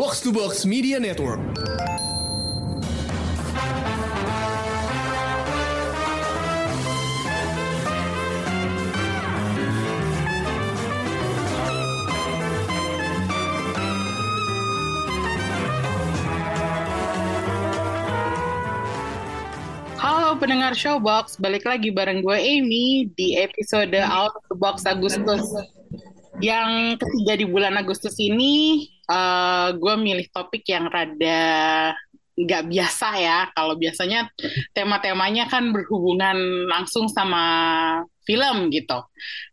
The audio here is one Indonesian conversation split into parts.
Box to Box Media Network. Halo pendengar Showbox, balik lagi bareng gue Amy di episode Out of the Box Agustus. Yang ketiga di bulan Agustus ini, eh, gue milih topik yang rada nggak biasa ya. Kalau biasanya tema-temanya kan berhubungan langsung sama film gitu.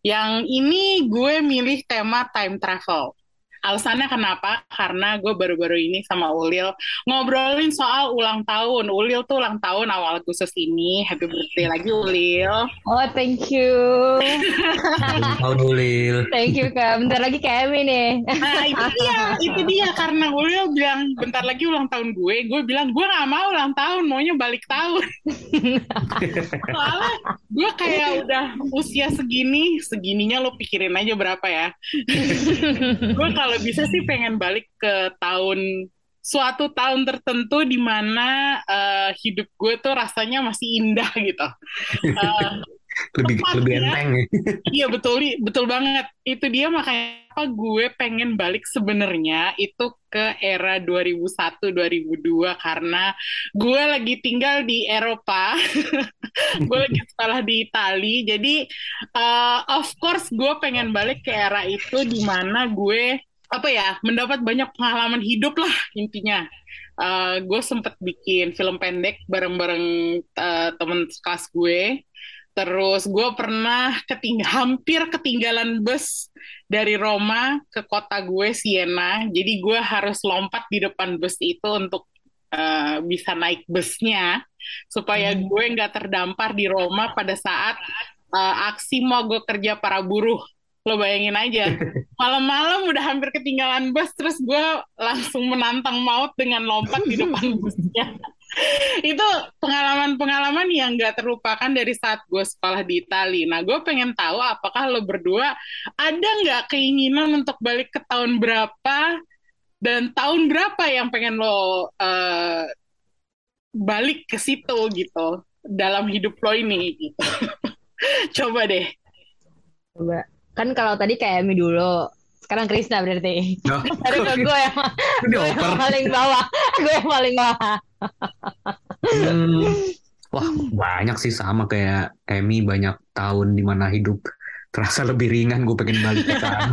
Yang ini gue milih tema time travel. Alasannya kenapa? Karena gue baru-baru ini sama Ulil ngobrolin soal ulang tahun. Ulil tuh ulang tahun awal Agustus ini. Happy birthday lagi Ulil. Oh, thank you. Tahun Ulil. Thank you, Kak. Bentar lagi kayak Emi nih. Nah itu dia, itu dia karena Ulil bilang bentar lagi ulang tahun gue. Gue bilang gue gak mau ulang tahun, maunya balik tahun. Soalnya gue kayak udah usia segini, segininya lo pikirin aja berapa ya. gue kalau bisa sih pengen balik ke tahun suatu tahun tertentu di mana eh, hidup gue tuh rasanya masih indah gitu. Eh, Lebih Tepatnya. lebih enteng ya. Iya betul betul banget. Itu dia makanya apa gue pengen balik sebenarnya itu ke era 2001 2002 karena gue lagi tinggal di Eropa. gue lagi sekolah di Itali. Jadi uh, of course gue pengen balik ke era itu di mana gue apa ya mendapat banyak pengalaman hidup lah intinya. Uh, gue sempet bikin film pendek bareng-bareng uh, temen kelas gue. Terus gue pernah keting hampir ketinggalan bus dari Roma ke kota gue Siena. Jadi gue harus lompat di depan bus itu untuk eh, bisa naik busnya supaya gue nggak terdampar di Roma pada saat eh, aksi mogok kerja para buruh. Lo bayangin aja, malam-malam udah hampir ketinggalan bus, terus gue langsung menantang maut dengan lompat di depan busnya itu pengalaman-pengalaman yang gak terlupakan dari saat gue sekolah di Itali. Nah, gue pengen tahu apakah lo berdua ada nggak keinginan untuk balik ke tahun berapa dan tahun berapa yang pengen lo eh, balik ke situ gitu dalam hidup lo ini gitu. Coba deh. Coba. Kan kalau tadi kayak Emi dulu. Sekarang Krisna berarti. Tadi ke gue yang, gue yang paling bawah. Gue yang paling bawah. Hmm. Wah, banyak sih sama kayak Emi banyak tahun di mana hidup terasa lebih ringan gue pengen balik ke sana.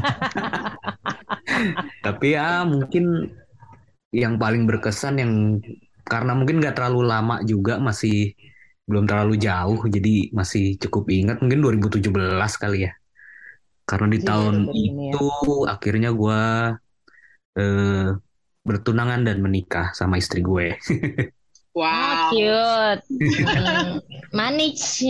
Tapi ya mungkin yang paling berkesan yang karena mungkin nggak terlalu lama juga masih belum terlalu jauh jadi masih cukup ingat mungkin 2017 kali ya. Karena di Iya, tahun ya. itu akhirnya gue eh, bertunangan dan menikah sama istri gue. Oh, Wow. cute. Hmm, Manis.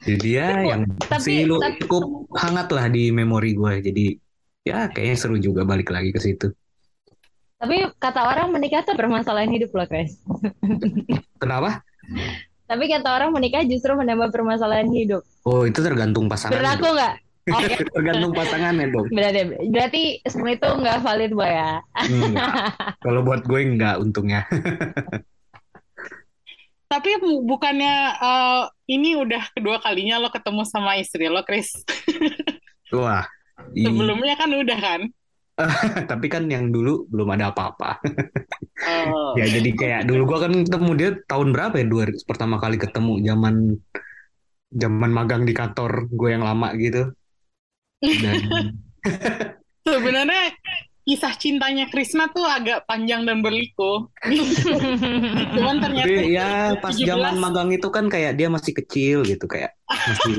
Jadi ya yang tapi- sih lu tapi- cukup hangat lah di memori gue. Jadi ya kayaknya seru juga balik lagi ke situ. Tapi kata orang menikah tuh permasalahan hidup loh, Chris. Kenapa? Tapi kata orang menikah justru menambah permasalahan hidup. Oh itu tergantung pasangannya. Berlaku nggak? Oke, tergantung pasangannya dong. berarti berarti semua itu nggak valid boy ya. Enggak. Kalau buat gue enggak untungnya. Tapi bu- bukannya eh, ini udah kedua kalinya lo ketemu sama istri lo, Chris? Wah. Sebelumnya kan udah kan? tapi kan yang dulu belum ada apa-apa. Oh. Ya jadi kayak dulu gue kan ketemu dia tahun berapa ya? Dua, pertama kali ketemu zaman zaman magang di kantor gue yang lama gitu. Dan Sebenarnya kisah cintanya Krisna tuh agak panjang dan berliku. Cuman ternyata Tapi ya pas 17. zaman magang itu kan kayak dia masih kecil gitu kayak masih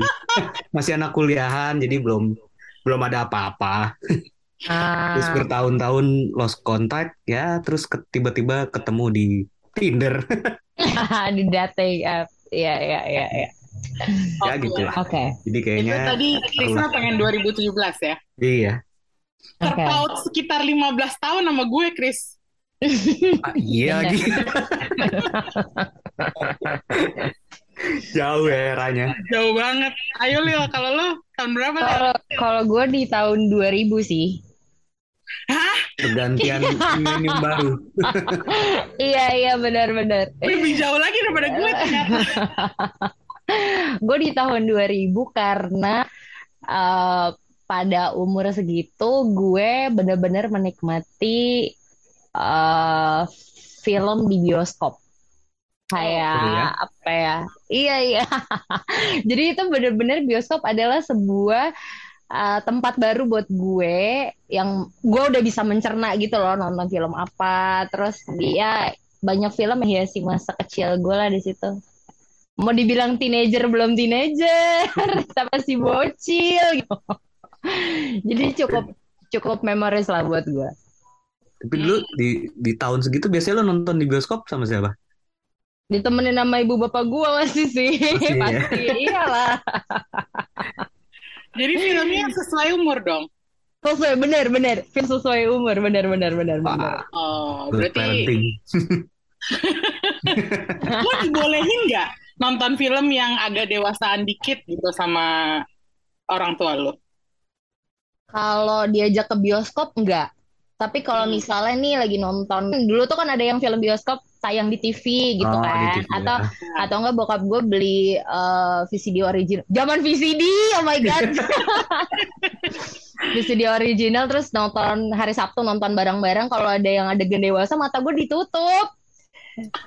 masih anak kuliahan jadi belum belum ada apa-apa. Terus Ah, bertahun-tahun lost contact ya terus ke- tiba-tiba ketemu di Tinder. di dating app. Iya, iya, iya, iya. ya gitulah. Oke. Jadi itu kayaknya tadi Krisna pengen 2017 ya. iya. Oke. Terpaut sekitar 15 tahun sama gue, Kris. Ah, iya Bener. lagi. Jauh ya eranya. Jauh banget. Ayo Lil, kalau lo tahun berapa? Kalau kalau gue di tahun 2000 sih. Hah? Pergantian milenium baru. Iya iya benar-benar. Lebih jauh lagi daripada gue ternyata. Gue di tahun 2000 karena eh, pada umur segitu gue benar-benar menikmati eh, film di bioskop. Kayak Oh ya? apa ya? Iya iya. Jadi itu benar-benar bioskop adalah sebuah uh, tempat baru buat gue yang gue udah bisa mencerna gitu loh nonton film apa. Terus dia banyak film yang hiasi masa kecil gue lah di situ. Mau dibilang teenager belum teenager tapi si bocil gitu. Jadi cukup cukup memoris lah buat gue. Tapi dulu di di tahun segitu biasanya lo nonton di bioskop sama siapa? ditemenin sama ibu bapak gue masih sih Masih ya? pasti. Iyalah Jadi filmnya sesuai umur dong. sesuai bener bener film sesuai umur bener bener bener bener Wah, Oh, good berarti parenting. lo dibolehin nggak nonton film yang agak dewasaan dikit gitu sama orang tua lo? Kalau diajak ke bioskop enggak. Tapi kalau Hmm. misalnya nih lagi nonton, dulu tuh kan ada yang film bioskop tayang di TV gitu Oh, kan. TV ya. Atau atau enggak bokap gue beli eh, VCD original. Zaman VCD, oh my god. VCD original terus nonton hari Sabtu nonton bareng-bareng kalau ada yang adegan dewasa mata gue ditutup.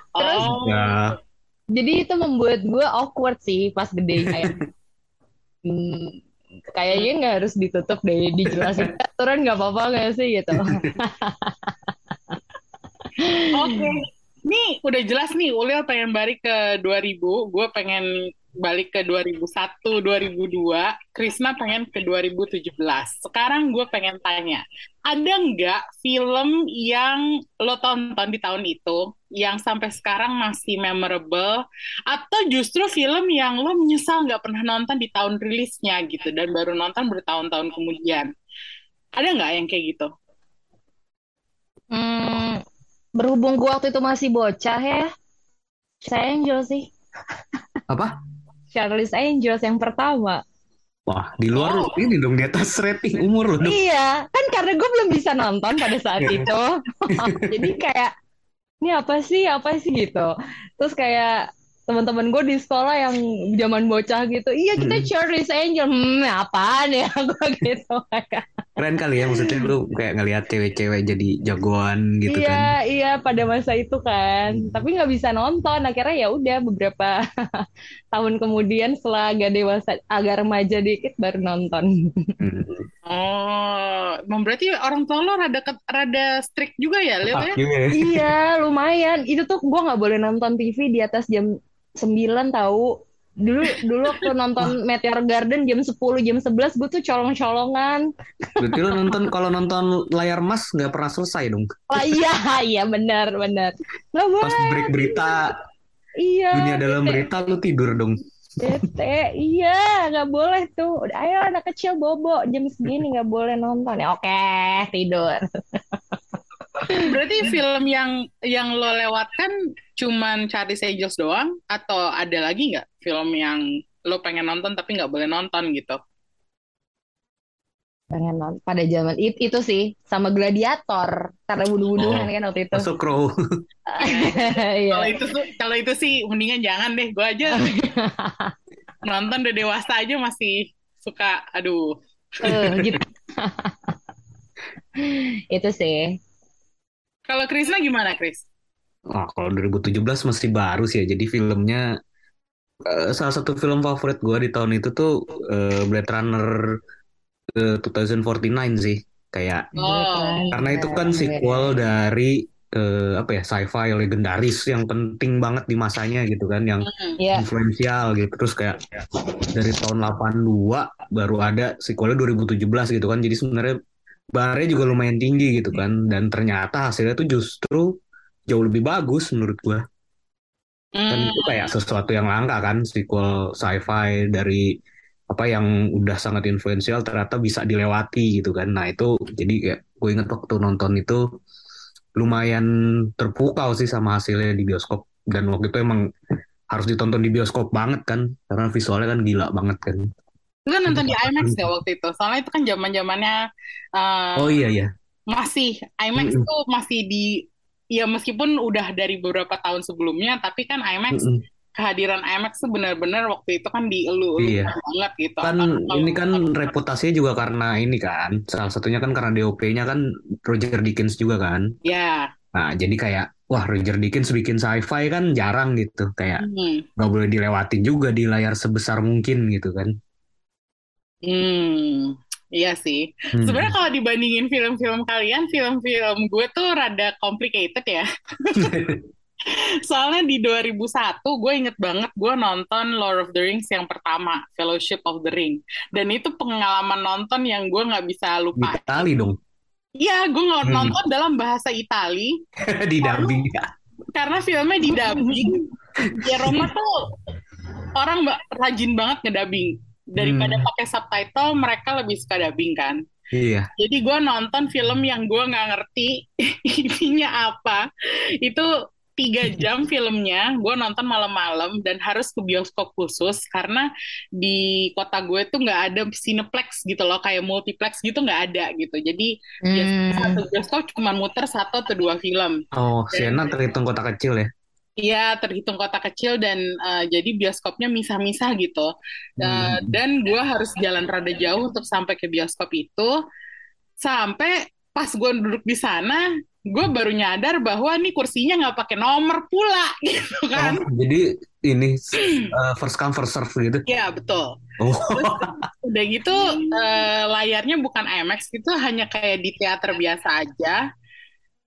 Terus Oh, Ya, jadi itu membuat gue awkward sih pas gede kayak hmm, kayaknya nggak harus ditutup deh dijelasin. Aturan nggak apa-apa nggak sih gitu. Oke. Nih udah jelas nih, Ulil pengen balik ke 2000, gue pengen balik ke 2001, 2002, Krisna pengen ke 2017. Sekarang gue pengen tanya, ada nggak film yang lo tonton di tahun itu yang sampai sekarang masih memorable atau justru film yang lo menyesal nggak pernah nonton di tahun rilisnya gitu dan baru nonton bertahun-tahun kemudian? Ada nggak yang kayak gitu? Hmm, berhubung gue waktu itu masih bocah ya saya Angel sih apa? Charlie's Angels yang pertama. Wah, di luar Oh. ini dong di atas rating umur lo dong. iya kan karena gue belum bisa nonton pada saat itu. Jadi kayak ini apa sih apa sih? gitu. Terus kayak teman-teman gue di sekolah yang zaman bocah gitu iya kita Hmm. Charlie's Angel hmm apaan ya gue gitu kayak Keren kali ya maksudnya lu kayak ngelihat cewek-cewek jadi jagoan gitu iya kan. iya pada masa itu kan tapi nggak bisa nonton akhirnya ya udah beberapa tahun kemudian setelah agak dewasa agak remaja dikit baru nonton Hmm. Oh, berarti orang tua lo rada rada strict juga ya, Lil ya? Ya. iya lumayan itu tuh gue nggak boleh nonton TV di atas jam 9 tahu dulu dulu waktu nonton Meteor Garden jam 10 jam 11 gue tuh colong-colongan Berarti lo nonton kalau nonton layar mas nggak pernah selesai dong. lah iya iya benar benar nggak Pas break berita iya dunia dalam bete. berita lu tidur dong. Bete, iya nggak boleh tuh. Ayo anak kecil bobo jam segini nggak boleh nonton ya. Oke tidur. Berarti film yang yang lo lewatkan cuman Charlie's Angels doang atau ada lagi nggak film yang lo pengen nonton tapi nggak boleh nonton gitu? Pengen nonton pada zaman itu, itu sih sama Gladiator karena bunuh-bunuhan Oh. kan waktu itu. Masuk crow. Iya. Kalau itu tuh- kalau itu sih mendingan jangan deh. Gue aja nonton udah dewasa aja masih suka. Aduh. Eh, gitu. itu sih. Kalau Krisna gimana, Kris? Wah, kalau 2017 masih baru sih ya. Jadi filmnya eh, salah satu film favorit gua di tahun itu tuh eh, Blade Runner eh, 2049 sih. Kayak Oh. karena itu kan sequel dari eh, apa ya sci-fi legendaris yang penting banget di masanya gitu kan, yang Hmm. Ya, influensial gitu. Terus kayak dari tahun 82 baru ada sequelnya 2017 gitu kan. Jadi sebenarnya barnya juga lumayan tinggi gitu kan. Dan ternyata hasilnya tuh justru jauh lebih bagus menurut gua. kan Hmm. itu kayak sesuatu yang langka kan sequel sci-fi dari apa yang udah sangat influensial ternyata bisa dilewati gitu kan nah itu jadi kayak gue inget waktu nonton itu lumayan terpukau sih sama hasilnya di bioskop dan waktu itu emang harus ditonton di bioskop banget kan karena visualnya kan gila banget kan Lo nonton di IMAX ya waktu itu? Soalnya itu kan zaman zamannya oh iya iya masih IMAX Mm-mm. tuh masih di ya meskipun udah dari beberapa tahun sebelumnya tapi kan IMAX Mm-mm. kehadiran IMAX tuh benar-benar waktu itu kan dielu-elukan Iya. banget gitu Kan kalau ini kan reputasinya juga karena ini kan. Salah satunya kan karena DOP-nya kan Roger Deakins juga kan. ya Nah, jadi kayak wah Roger Deakins bikin sci-fi kan jarang gitu. Kayak hmm. nggak boleh dilewatin juga di layar sebesar mungkin gitu kan. Hmm, iya sih. Hmm. Sebenarnya kalau dibandingin film-film kalian, film-film gue tuh rada complicated ya. Soalnya di 2001 gue inget banget gue nonton Lord of the Rings yang pertama, Fellowship of the Ring. Dan itu pengalaman nonton yang gue nggak bisa Di lupa. Itali dong. Iya, gue nggak Hmm. nonton dalam bahasa Itali di dubbing. karena filmnya di dubbing. Ya Roma tuh orang rajin banget ngedubbing. Daripada Hmm. pakai subtitle, mereka lebih suka dubbing kan. Iya. Jadi gue nonton film yang gue nggak ngerti intinya apa. Itu tiga jam filmnya, gue nonton malam-malam dan harus ke bioskop khusus karena di kota gue tuh nggak ada Cineplex gitu loh, kayak multiplex gitu nggak ada gitu. Jadi biasanya Hmm. satu bioskop cuma muter satu atau dua film. Oh, Siena terhitung kota kecil ya. Iya, terhitung kota kecil dan eh, jadi bioskopnya misah-misah gitu. Eh, Hmm. dan gue harus jalan rada jauh untuk sampai ke bioskop itu. Sampai pas gue duduk di sana, gue baru nyadar bahwa nih kursinya nggak pakai nomor pula gitu kan. Oh, jadi ini uh, first come first serve gitu. Iya, betul. Oh. Udah gitu eh, layarnya bukan IMAX gitu, hanya kayak di teater biasa aja.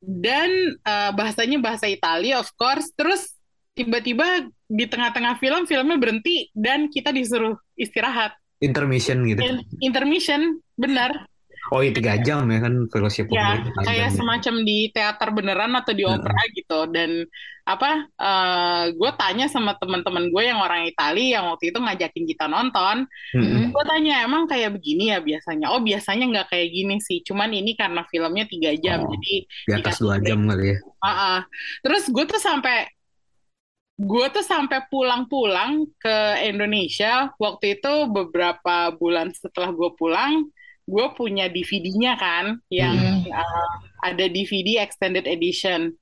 Dan eh, bahasanya bahasa Italia of course. Terus tiba-tiba di tengah-tengah film filmnya berhenti dan kita disuruh istirahat. Intermission gitu. In- intermission, benar. Oh iya tiga jam ya kan Fellowship Ya, Ring, kayak ya. semacam di teater beneran atau di opera gitu. Dan apa? eh gue tanya sama teman-teman gue yang orang Italia yang waktu itu ngajakin kita nonton. Mm-mm. Gue tanya emang kayak begini ya biasanya? Oh biasanya nggak kayak gini sih. Cuman ini karena filmnya tiga jam, Oh, jadi Di atas dua jam kali ya. Ah, ah. Terus gue tuh sampai gue tuh sampai pulang-pulang ke Indonesia waktu itu beberapa bulan setelah gue pulang gue punya DVD-nya kan yang Hmm. uh, ada DVD extended edition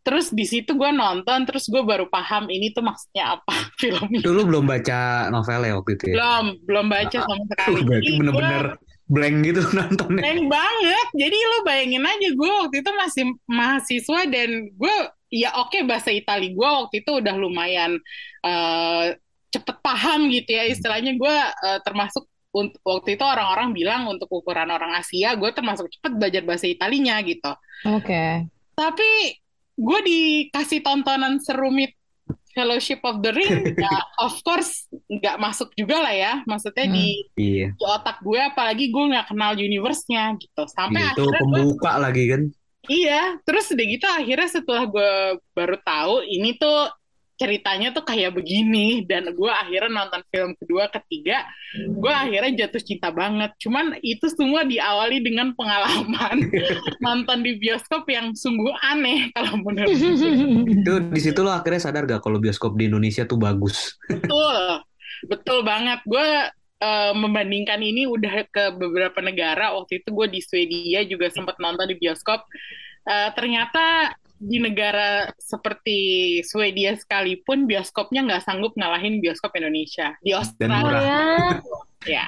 terus di situ gue nonton terus gue baru paham ini tuh maksudnya apa filmnya Dulu belum baca novelnya waktu itu ya. belum belum baca sama sekali Tuh, berarti bener-bener blank gitu nontonnya. Keren banget. Jadi lo bayangin aja gue waktu itu masih mahasiswa dan gue ya oke bahasa Itali gue waktu itu udah lumayan eh, cepet paham gitu ya istilahnya gue eh, termasuk untuk waktu itu orang-orang bilang untuk ukuran orang Asia gue termasuk cepet belajar bahasa Italinya gitu. Oke. Tapi gue dikasih tontonan serumit Fellowship of the Ring, ya of course nggak masuk juga lah ya. Maksudnya Hmm. di Iya. di otak gue apalagi gue nggak kenal universe-nya gitu sampai Iya, itu akhirnya gue pembuka lagi kan. iya terus udah gitu akhirnya setelah gue baru tahu ini tuh ceritanya tuh kayak begini dan gue akhirnya nonton film kedua ketiga gue akhirnya jatuh cinta banget cuman itu semua diawali dengan pengalaman nonton di bioskop yang sungguh aneh kalau menurut Itu di situ lo akhirnya sadar gak kalau bioskop di Indonesia tuh bagus. Betul, betul banget. Gue eh, membandingkan ini udah ke beberapa negara. Waktu itu gue di Swedia juga sempat nonton di bioskop. Eh, ternyata di negara seperti Swedia sekalipun bioskopnya nggak sanggup ngalahin bioskop Indonesia. Di Dan Australia, ya.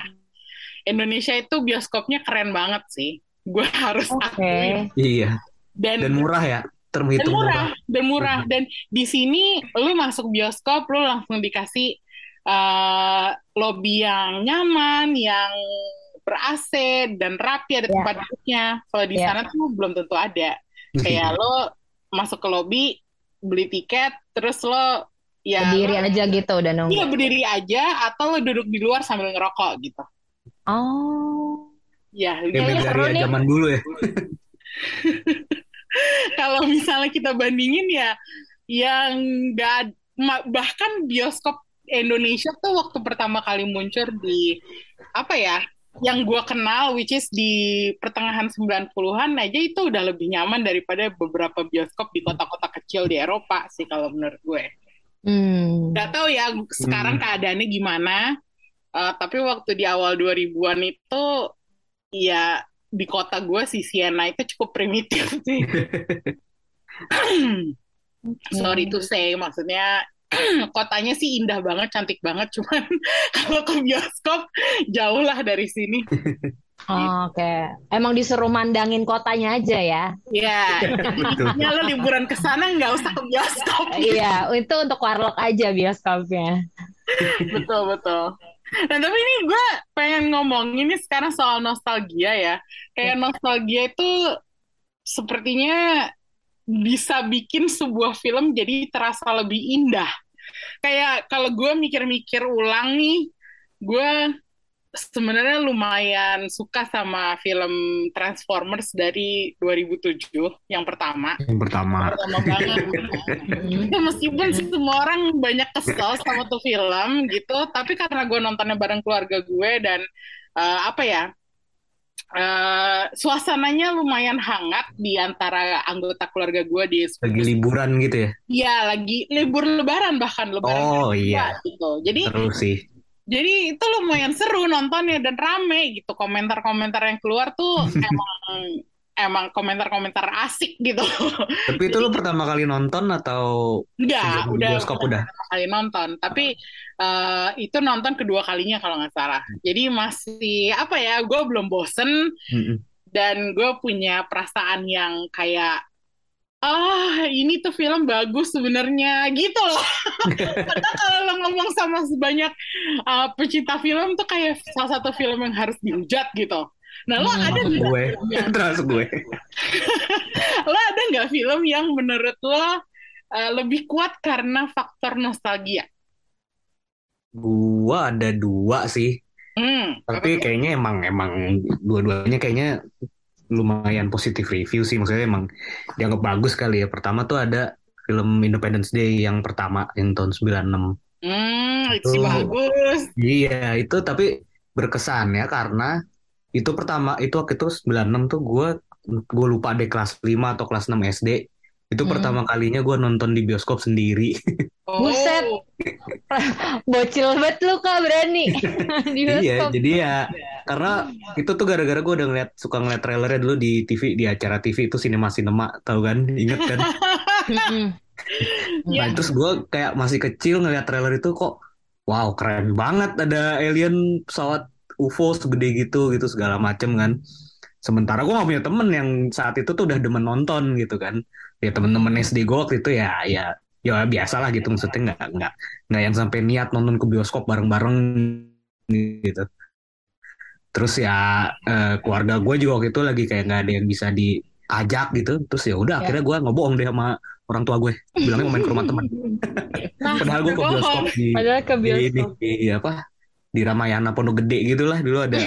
Indonesia itu bioskopnya keren banget sih. Gue harus Oke. akuin. Iya. Dan Dan murah ya. dan Terhitung murah, murah. dan murah. Dan di sini lu masuk bioskop, lu langsung dikasih eh, lobby yang nyaman, yang ber AC dan rapi ada Ya. tempat duduknya. Kalau di Ya. sana tuh belum tentu ada. Kayak lo masuk ke lobby, beli tiket, terus lo ya Berdiri lo- aja gitu udah nunggu. iya berdiri aja atau lo duduk di luar sambil ngerokok gitu. Oh. Ya, Kayak nih. zaman dulu ya. kalau misalnya kita bandingin ya yang nggak ma- bahkan bioskop Indonesia tuh waktu pertama kali muncul di apa ya yang gua kenal which is di pertengahan 90-an aja itu udah lebih nyaman daripada beberapa bioskop di kota-kota kecil di Eropa sih kalau menurut gue. Hmm. Gak tahu ya sekarang Hmm. keadaannya gimana. Eh, tapi waktu di awal 2000-an itu ya di kota gue si Siena itu cukup primitif sih. Sorry to say, maksudnya kotanya sih indah banget, cantik banget, cuman kalau ke bioskop jauh lah dari sini. Oh, Oke, emang disuruh mandangin kotanya aja ya? Iya, lo liburan ke sana nggak usah ke bioskop. Iya, itu untuk warlock aja bioskopnya. betul betul. Nah tapi ini gue pengen ngomong ini sekarang soal nostalgia ya. Kayak nostalgia itu sepertinya bisa bikin sebuah film jadi terasa lebih indah. Kayak kalau gue mikir-mikir ulang nih, gue sebenarnya lumayan suka sama film Transformers dari 2007 yang pertama. Yang pertama. Pertama banget. Ya, meskipun semua orang banyak kesel sama tuh film gitu, tapi karena gue nontonnya bareng keluarga gue dan uh, apa ya? Uh, suasananya lumayan hangat di antara anggota keluarga gue di lagi liburan gitu ya? Iya, lagi libur lebaran bahkan lebaran. Oh iya. Gitu. Jadi Terus sih jadi itu lumayan seru nontonnya dan rame gitu komentar-komentar yang keluar tuh emang emang komentar-komentar asik gitu. Tapi itu lo pertama kali nonton atau enggak, udah bioskop udah pertama kali nonton. Tapi uh, itu nonton kedua kalinya kalau nggak salah. Jadi masih apa ya? Gue belum bosen mm -mm. dan gue punya perasaan yang kayak ah ini tuh film bagus sebenarnya gitu loh. Karena kalau lo ngomong sama sebanyak uh, pecinta film tuh kayak salah satu film yang harus dihujat gitu. Nah lo ada nggak? Gue, terus gue. lo ada nggak film yang menurut lo uh, lebih kuat karena faktor nostalgia? Gua ada dua sih. Hmm, Tapi kayaknya emang emang dua-duanya kayaknya lumayan positif review sih maksudnya emang dianggap bagus kali ya pertama tuh ada film Independence Day yang pertama yang tahun 96 Hmm, itu sih bagus. Iya, itu tapi berkesan ya karena itu pertama itu waktu itu 96 tuh gue gue lupa deh kelas 5 atau kelas 6 SD. Itu hmm. pertama kalinya gue nonton di bioskop sendiri. Oh. Buset. Bocil banget lu Kak berani di iya, bioskop. Iya, jadi ya karena itu tuh gara-gara gue udah ngeliat suka ngeliat trailernya dulu di TV di acara TV itu sinema sinema tau kan inget kan nah terus gue kayak masih kecil ngeliat trailer itu kok wow keren banget ada alien pesawat UFO segede gitu gitu segala macem kan. Sementara gue gak punya temen yang saat itu tuh udah demen nonton gitu kan. Ya temen-temen SD gue waktu itu ya ya ya biasa lah gitu. Maksudnya nggak nggak nggak yang sampai niat nonton ke bioskop bareng-bareng gitu. Terus ya eh, keluarga gue juga waktu itu lagi kayak nggak ada yang bisa diajak gitu. Terus ya udah ya. akhirnya gue ngebohong deh sama orang tua gue bilangnya mau main ke rumah teman nah, padahal gue ke bioskop di, padahal ke bioskop di, di, di apa di Ramayana Pondok Gede gitu lah dulu ada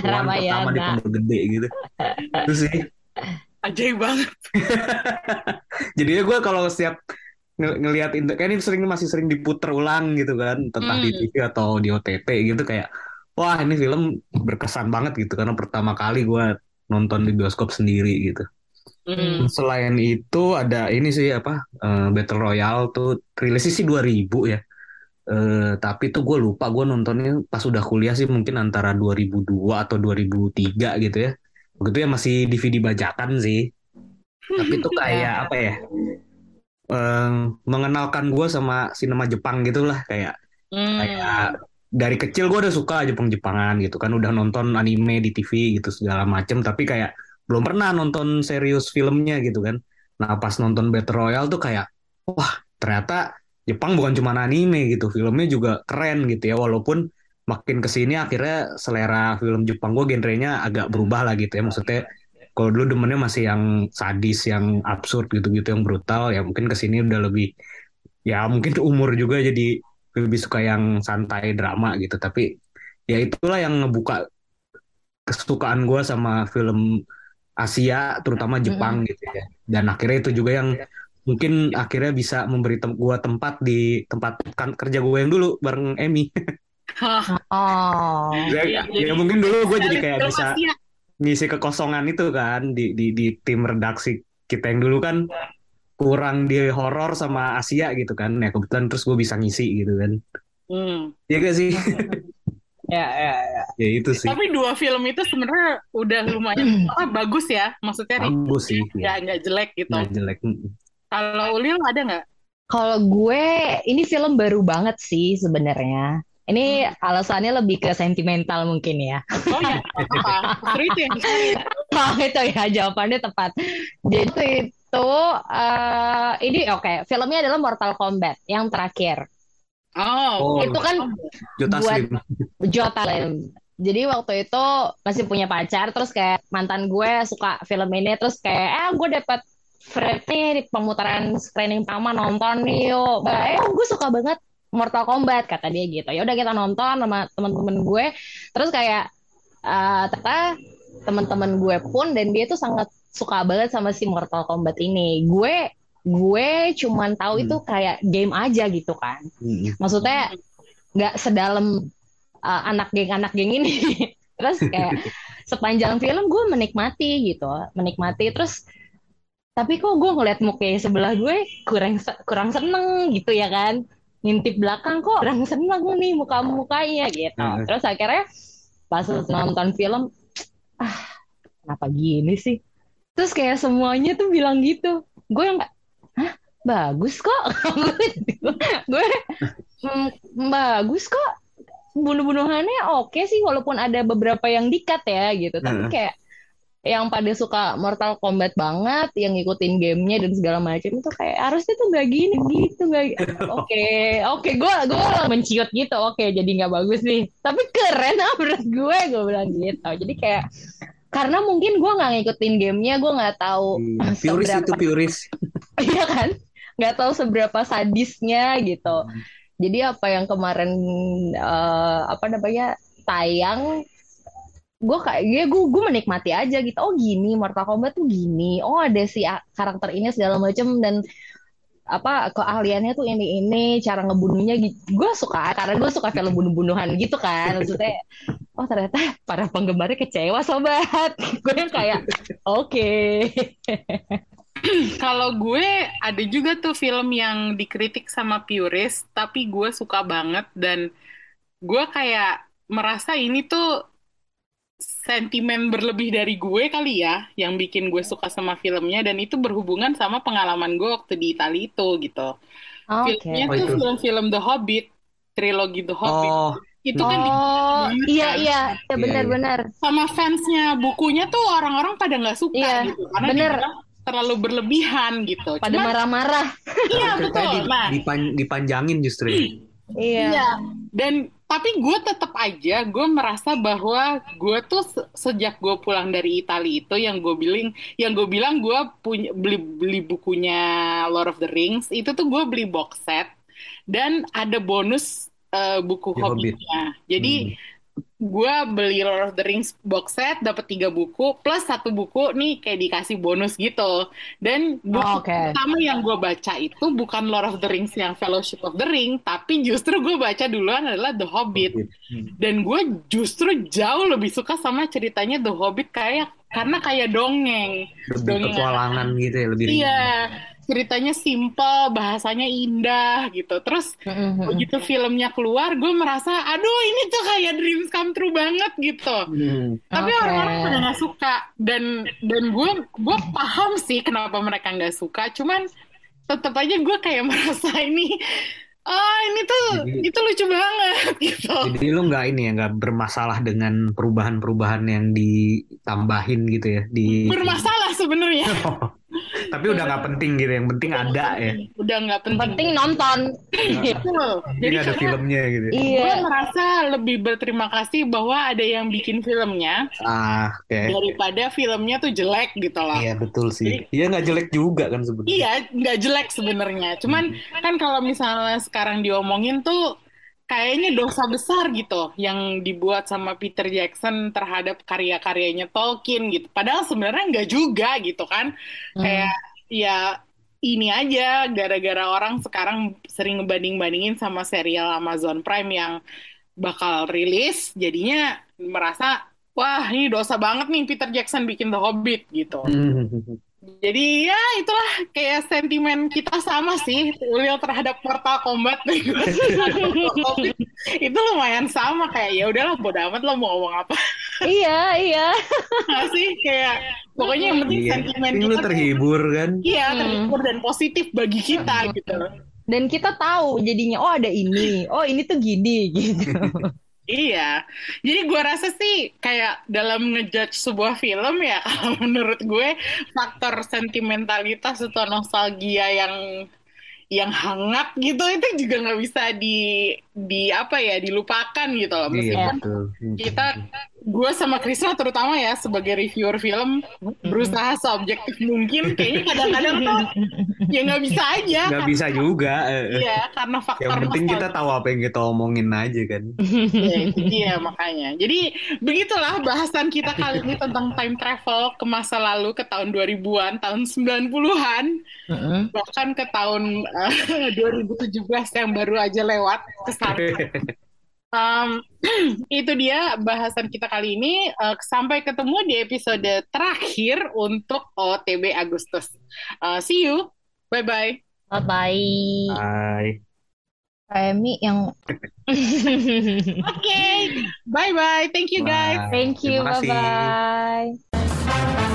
pertama di Pondok Gede gitu. Terus sih. Ajaib banget. Jadinya gue kalau setiap ng ngelihat kayak ini sering masih sering diputer ulang gitu kan. Entah hmm. di TV atau di OTT gitu kayak wah ini film berkesan banget gitu. Karena pertama kali gue nonton di bioskop sendiri gitu. Hmm. selain itu ada ini sih apa uh, Battle Royale tuh rilisnya sih 2000 ya Uh, tapi tuh gue lupa gue nontonnya pas udah kuliah sih mungkin antara 2002 atau 2003 gitu ya. Begitu ya masih DVD bajakan sih. Tapi tuh kayak apa ya um, mengenalkan gue sama sinema Jepang gitulah kayak hmm. kayak dari kecil gue udah suka Jepang-Jepangan gitu kan udah nonton anime di TV gitu segala macem tapi kayak belum pernah nonton serius filmnya gitu kan. Nah pas nonton Battle Royale tuh kayak wah ternyata Jepang bukan cuma anime gitu filmnya juga keren gitu ya walaupun makin ke sini akhirnya selera film Jepang gue genrenya agak berubah lah gitu ya maksudnya kalau dulu demennya masih yang sadis, yang absurd gitu-gitu, yang brutal, ya mungkin ke sini udah lebih, ya mungkin umur juga jadi lebih suka yang santai drama gitu. Tapi ya itulah yang ngebuka kesukaan gue sama film Asia, terutama Jepang gitu ya. Dan akhirnya itu juga yang mungkin akhirnya bisa memberi tem gue tempat di tempat kan kerja gue yang dulu bareng Emmy. oh. ya, ya, ya mungkin dulu gue jadi kayak bisa ngisi kekosongan itu kan di di di tim redaksi kita yang dulu kan kurang di horor sama Asia gitu kan ya kebetulan terus gue bisa ngisi gitu kan hmm. ya gak sih Ya, ya, ya. Ya itu sih. Tapi dua film itu sebenarnya udah lumayan apa, bagus ya. Maksudnya Bagus sih. nggak Ya. nggak jelek gitu. Nggak jelek. Kalau Ulil ada nggak? Kalau gue, ini film baru banget sih sebenarnya. Ini alasannya lebih ke sentimental mungkin ya. Oh ya, apa? Itu yang. Oh, itu ya jawabannya tepat. Jadi itu eh, ini oke, filmnya adalah Mortal Kombat yang terakhir. Oh, Oh. Itu kan Jota Buat- Slim. Jota Lim. Jadi waktu itu masih punya pacar, terus kayak mantan gue suka film ini, terus kayak eh gue dapet nih di pemutaran screening pertama nonton yuk. Bah, eh gue suka banget Mortal Kombat kata dia gitu. Ya udah kita nonton sama teman-teman gue. Terus kayak eh ternyata teman-teman gue pun dan dia tuh sangat suka banget sama si Mortal Kombat ini. Gue gue cuman tahu Hmm. itu kayak game aja gitu kan. Mm-mm. Maksudnya nggak sedalam uh, anak geng anak geng ini. Terus kayak sepanjang film gue menikmati gitu, menikmati. Terus tapi kok gue ngeliat mukanya sebelah gue kurang kurang seneng gitu ya kan. Ngintip belakang kok kurang seneng nih muka-mukanya gitu. Heeh. Terus akhirnya pas nonton film, ah kenapa gini sih? Terus kayak semuanya tuh bilang gitu. Gue yang hah bagus kok. gue "Hmm, bagus kok. Bunuh-bunuhannya oke sih walaupun ada beberapa yang dikat ya gitu. Tapi kayak yang pada suka Mortal Kombat banget, yang ngikutin gamenya dan segala macam itu kayak harusnya tuh nggak gini gitu nggak. Oke, oke, gue gue menciut gitu. Oke, jadi nggak bagus nih. Tapi keren ah menurut gue, gue bilang gitu. Jadi kayak karena mungkin gue nggak ngikutin gamenya, gue nggak tahu Hmm, Puris seberapa itu puris. Iya kan? Nggak tahu seberapa sadisnya gitu. Jadi apa yang kemarin eh, apa namanya tayang, gue kayak ya gue gue menikmati aja gitu. Oh gini Mortal Kombat tuh gini. Oh ada si karakter ini segala macam dan apa keahliannya tuh ini ini cara ngebunuhnya gitu. Gue suka karena gue suka film bunuh-bunuhan gitu kan. Maksudnya oh ternyata para penggemarnya kecewa sobat. Gue yang kayak oke. Kalau gue ada juga tuh film yang dikritik sama purist, tapi gue suka banget dan gue kayak merasa ini tuh sentimen berlebih dari gue kali ya yang bikin gue suka sama filmnya dan itu berhubungan sama pengalaman gue waktu di Italia itu gitu. Oke. Filmnya Oh, tuh itu. film-film The Hobbit, trilogi The Hobbit. Oh, Itu kan di- Oh, iya kan. iya, ya Iya, benar-benar. sama fansnya bukunya tuh orang-orang pada nggak suka Iya, gitu karena bener. terlalu berlebihan gitu. Pada marah-marah. iya betul. di- Nah, dipan- dipanjangin justru. ya. Iya. Iya, dan tapi gue tetap aja gue merasa bahwa gue tuh se- sejak gue pulang dari Italia itu yang gue bilang yang gue bilang gue punya beli beli bukunya Lord of the Rings itu tuh gue beli box set dan ada bonus eh, buku The Hobbit. Hobbitnya. Jadi gue beli Lord of the Rings box set dapat tiga buku plus satu buku nih kayak dikasih bonus gitu. Dan buku Oh, oke. pertama yang gue baca itu bukan Lord of the Rings yang Fellowship of the Ring, tapi justru gue baca duluan adalah The Hobbit. Hmm. Dan gue justru jauh lebih suka sama ceritanya The Hobbit kayak karena kayak dongeng. Lebih Dongeng petualangan gitu ya, lebih Iya, ringan. Ceritanya simple, bahasanya indah gitu. Terus Mm-mm. begitu filmnya keluar, gue merasa, aduh ini tuh kayak dreams come true banget gitu. Hmm. Tapi Oke. orang-orang pada nggak suka dan dan gue gue paham sih kenapa mereka nggak suka. Cuman tetap aja gue kayak merasa ini, ah ini tuh Jadi- itu lucu banget gitu. Jadi lu nggak ini ya nggak bermasalah dengan perubahan-perubahan yang ditambahin gitu ya di Bermasalah sebenarnya. tapi udah nggak penting gitu yang penting ada ya Udah nggak penting. Penting nonton. Betul. jadi ada karena filmnya gitu gue Iya. merasa lebih berterima kasih bahwa ada yang bikin filmnya ah oke daripada filmnya tuh jelek gitu loh. iya betul sih iya nggak jelek juga kan sebenarnya Iya, nggak jelek sebenarnya. Cuman kan kalau misalnya sekarang diomongin tuh kayaknya dosa besar gitu yang dibuat sama Peter Jackson terhadap karya-karyanya Tolkien gitu. Padahal sebenarnya nggak juga gitu kan. Kayak ya ini aja gara-gara orang sekarang sering ngebanding-bandingin sama serial Amazon Prime yang bakal rilis, jadinya merasa wah ini dosa banget nih Peter Jackson bikin The Hobbit gitu. Hmm. Jadi ya itulah kayak sentimen kita sama sih Ulil terhadap Mortal Kombat. Itu lumayan sama kayak ya udahlah bodo amat lo mau ngomong apa. Iya iya. Nggak sih kayak pokoknya yang penting Iya, sentimen Ini kita tuh terhibur kan? iya Hmm. terhibur dan positif bagi kita gitu. Dan kita tahu jadinya oh ada ini. Oh ini tuh gini gitu Iya, jadi gue rasa sih kayak dalam ngejudge sebuah film ya, kalau menurut gue faktor sentimentalitas atau nostalgia yang yang hangat gitu itu juga nggak bisa di di apa ya dilupakan gitu loh. Iya Meskipun betul. kita gue sama Krisna terutama ya sebagai reviewer film berusaha seobjektif mungkin, kayaknya kadang-kadang tuh ya nggak bisa aja. Nggak bisa juga. eh. Iya, karena faktor Yang penting kita tahu apa yang kita omongin aja kan. Ya, itu dia makanya. Jadi begitulah bahasan kita kali ini tentang time travel ke masa lalu ke tahun 2000-an, tahun 90-an, Mm-mm. bahkan ke tahun eh, 2017 yang baru aja lewat ke sana. Um, itu dia bahasan kita kali ini. Eh, sampai ketemu di episode terakhir untuk OTB Agustus. Eh, see you. Bye-bye. bye bye. Emi yang Oke. Bye-bye. Thank you guys. Bye. thank you Terima bye kasih. bye